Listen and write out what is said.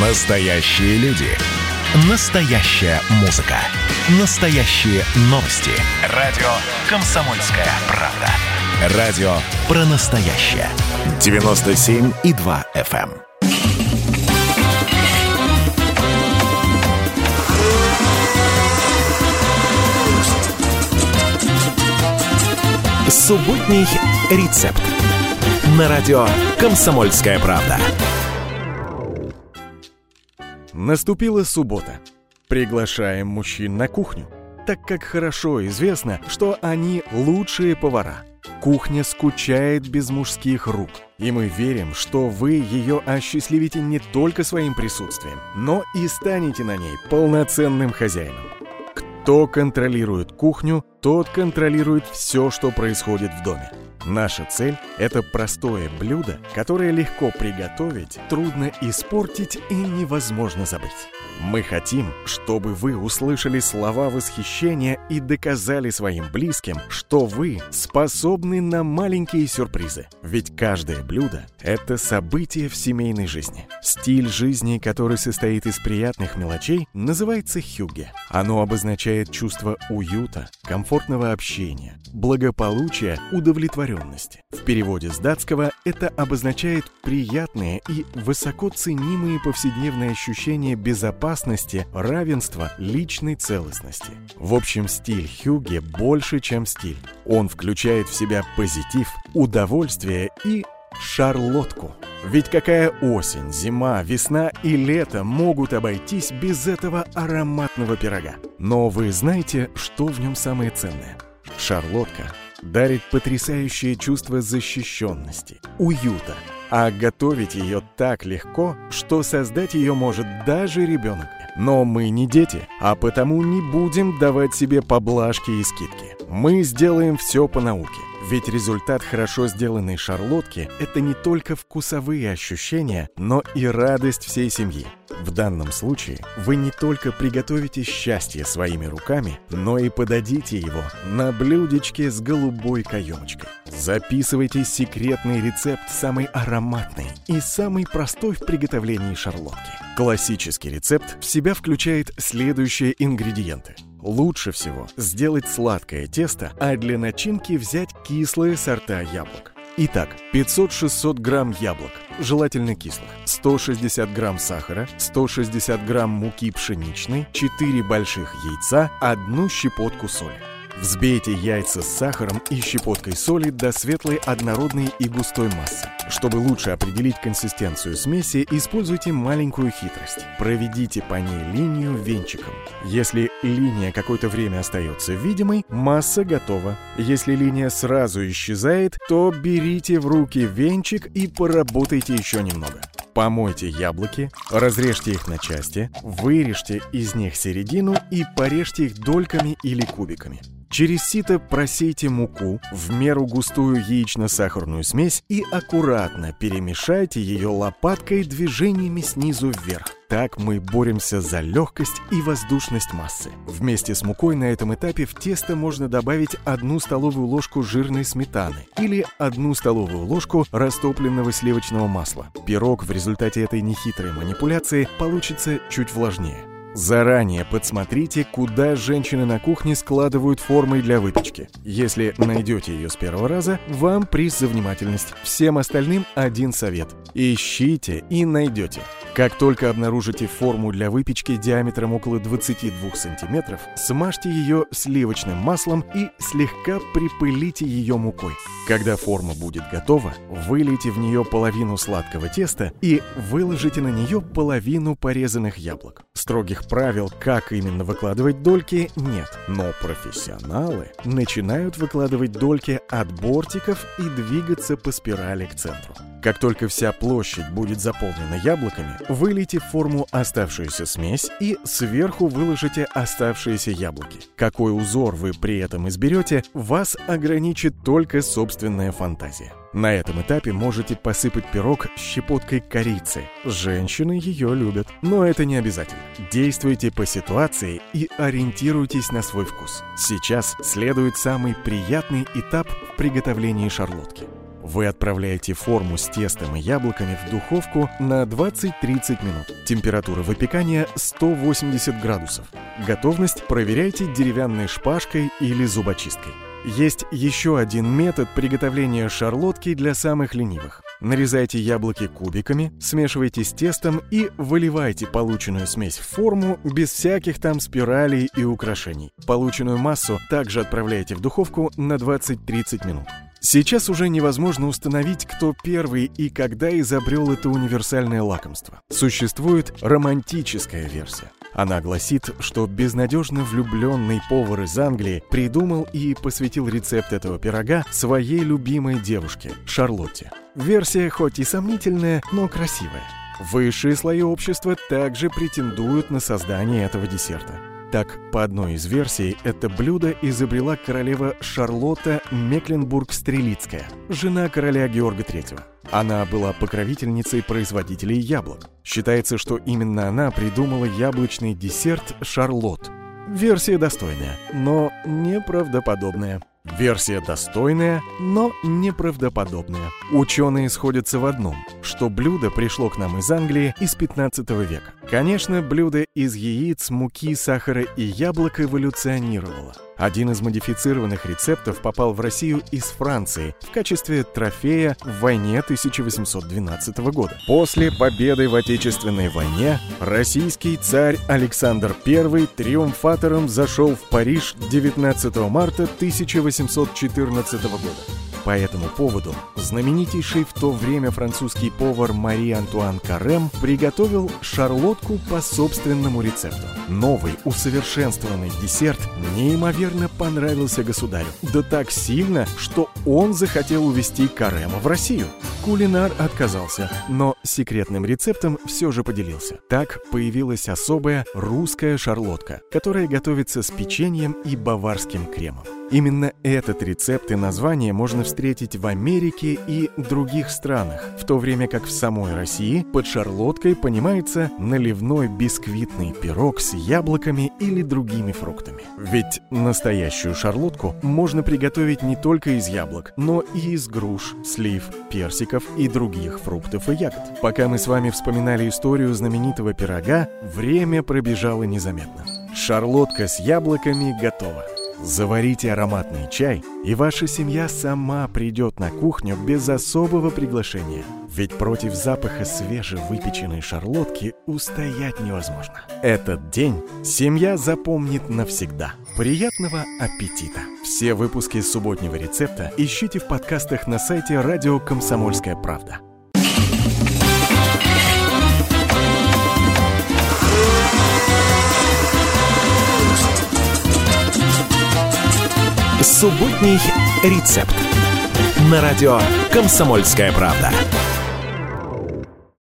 Настоящие люди. Настоящая музыка. Настоящие новости. Радио «Комсомольская правда». Радио про настоящее. 97,2 FM. Субботний рецепт. На радио «Комсомольская правда». Наступила суббота. Приглашаем мужчин на кухню, так как хорошо известно, что они лучшие повара. Кухня скучает без мужских рук, и мы верим, что вы ее осчастливите не только своим присутствием, но и станете на ней полноценным хозяином. Кто контролирует кухню, тот контролирует все, что происходит в доме. Наша цель – это простое блюдо, которое легко приготовить, трудно испортить и невозможно забыть. Мы хотим, чтобы вы услышали слова восхищения и доказали своим близким, что вы способны на маленькие сюрпризы. Ведь каждое блюдо – это событие в семейной жизни. Стиль жизни, который состоит из приятных мелочей, называется хюге. Оно обозначает чувство уюта, комфортного общения, благополучия, удовлетворенности. В переводе с датского это обозначает приятные и высоко ценимые повседневные ощущения безопасности, равенства, личной целостности. В общем, стиль Хюге больше, чем стиль. Он включает в себя позитив, удовольствие и шарлотку. Ведь какая осень, зима, весна и лето могут обойтись без этого ароматного пирога? Но вы знаете, что в нем самое ценное? Шарлотка дарит потрясающее чувство защищенности, уюта, а готовить ее так легко, что создать ее может даже ребенок. Но мы не дети, а потому не будем давать себе поблажки и скидки. Мы сделаем все по науке. Ведь результат хорошо сделанной шарлотки – это не только вкусовые ощущения, но и радость всей семьи. В данном случае вы не только приготовите счастье своими руками, но и подадите его на блюдечке с голубой каемочкой. Записывайте секретный рецепт самой ароматной и самый простой в приготовлении шарлотки. Классический рецепт в себя включает следующие ингредиенты – Лучше всего сделать сладкое тесто, а для начинки взять кислые сорта яблок. Итак, 500-600 грамм яблок, желательно кислых, 160 грамм сахара, 160 грамм муки пшеничной, 4 больших яйца, одну щепотку соли. Взбейте яйца с сахаром и щепоткой соли до светлой однородной и густой массы. Чтобы лучше определить консистенцию смеси, используйте маленькую хитрость. Проведите по ней линию венчиком. Если линия какое-то время остается видимой, масса готова. Если линия сразу исчезает, то берите в руки венчик и поработайте еще немного. Помойте яблоки, разрежьте их на части, вырежьте из них середину и порежьте их дольками или кубиками. Через сито просейте муку, в меру густую яично-сахарную смесь и аккуратно перемешайте ее лопаткой движениями снизу вверх. Так мы боремся за легкость и воздушность массы. Вместе с мукой на этом этапе в тесто можно добавить одну столовую ложку жирной сметаны или одну столовую ложку растопленного сливочного масла. Пирог в результате этой нехитрой манипуляции получится чуть влажнее. Заранее подсмотрите, куда женщины на кухне складывают формы для выпечки. Если найдете ее с первого раза, вам приз за внимательность. Всем остальным один совет. Ищите и найдете. Как только обнаружите форму для выпечки диаметром около 22 сантиметров, смажьте ее сливочным маслом и слегка припылите ее мукой. Когда форма будет готова, вылейте в нее половину сладкого теста и выложите на нее половину порезанных яблок. Строгих правил, как именно выкладывать дольки, нет, но профессионалы начинают выкладывать дольки от бортиков и двигаться по спирали к центру. Как только вся площадь будет заполнена яблоками, вылейте в форму оставшуюся смесь и сверху выложите оставшиеся яблоки. Какой узор вы при этом изберете, вас ограничит только собственная фантазия. На этом этапе можете посыпать пирог щепоткой корицы. Женщины ее любят, но это не обязательно. Действуйте по ситуации и ориентируйтесь на свой вкус. Сейчас следует самый приятный этап в приготовлении шарлотки. Вы отправляете форму с тестом и яблоками в духовку на 20-30 минут. Температура выпекания 180 градусов. Готовность проверяйте деревянной шпажкой или зубочисткой. Есть еще один метод приготовления шарлотки для самых ленивых. Нарезайте яблоки кубиками, смешивайте с тестом и выливайте полученную смесь в форму без всяких там спиралей и украшений. Полученную массу также отправляйте в духовку на 20-30 минут. Сейчас уже невозможно установить, кто первый и когда изобрел это универсальное лакомство. Существует романтическая версия. Она гласит, что безнадежно влюбленный повар из Англии придумал и посвятил рецепт этого пирога своей любимой девушке, Шарлотте. Версия хоть и сомнительная, но красивая. Высшие слои общества также претендуют на создание этого десерта. Так, по одной из версий, это блюдо изобрела королева Шарлотта Мекленбург-Стрелицкая, жена короля Георга III. Она была покровительницей производителей яблок. Считается, что именно она придумала яблочный десерт «Шарлотт». Версия достойная, но неправдоподобная. Версия достойная, но неправдоподобная. Ученые сходятся в одном, что блюдо пришло к нам из Англии из 15 века. Конечно, блюдо из яиц, муки, сахара и яблок эволюционировало. Один из модифицированных рецептов попал в Россию из Франции в качестве трофея в войне 1812 года. После победы в Отечественной войне российский царь Александр I триумфатором зашел в Париж 19 марта 1814 года. По этому поводу знаменитейший в то время французский повар Мари Антуан Карем приготовил шарлотку по собственному рецепту. Новый усовершенствованный десерт неимоверно понравился государю. Да так сильно, что он захотел увезти Карема в Россию. Кулинар отказался, но секретным рецептом все же поделился. Так появилась особая русская шарлотка, которая готовится с печеньем и баварским кремом. Именно этот рецепт и название можно встретить в Америке и других странах, в то время как в самой России под шарлоткой понимается наливной бисквитный пирог с яблоками или другими фруктами. Ведь настоящую шарлотку можно приготовить не только из яблок, но и из груш, слив, персиков и других фруктов и ягод. Пока мы с вами вспоминали историю знаменитого пирога, время пробежало незаметно. Шарлотка с яблоками готова. Заварите ароматный чай, и ваша семья сама придет на кухню без особого приглашения. Ведь против запаха свежевыпеченной шарлотки устоять невозможно. Этот день семья запомнит навсегда. Приятного аппетита! Все выпуски субботнего рецепта ищите в подкастах на сайте радио «Комсомольская правда». Субботний рецепт. На радио «Комсомольская правда».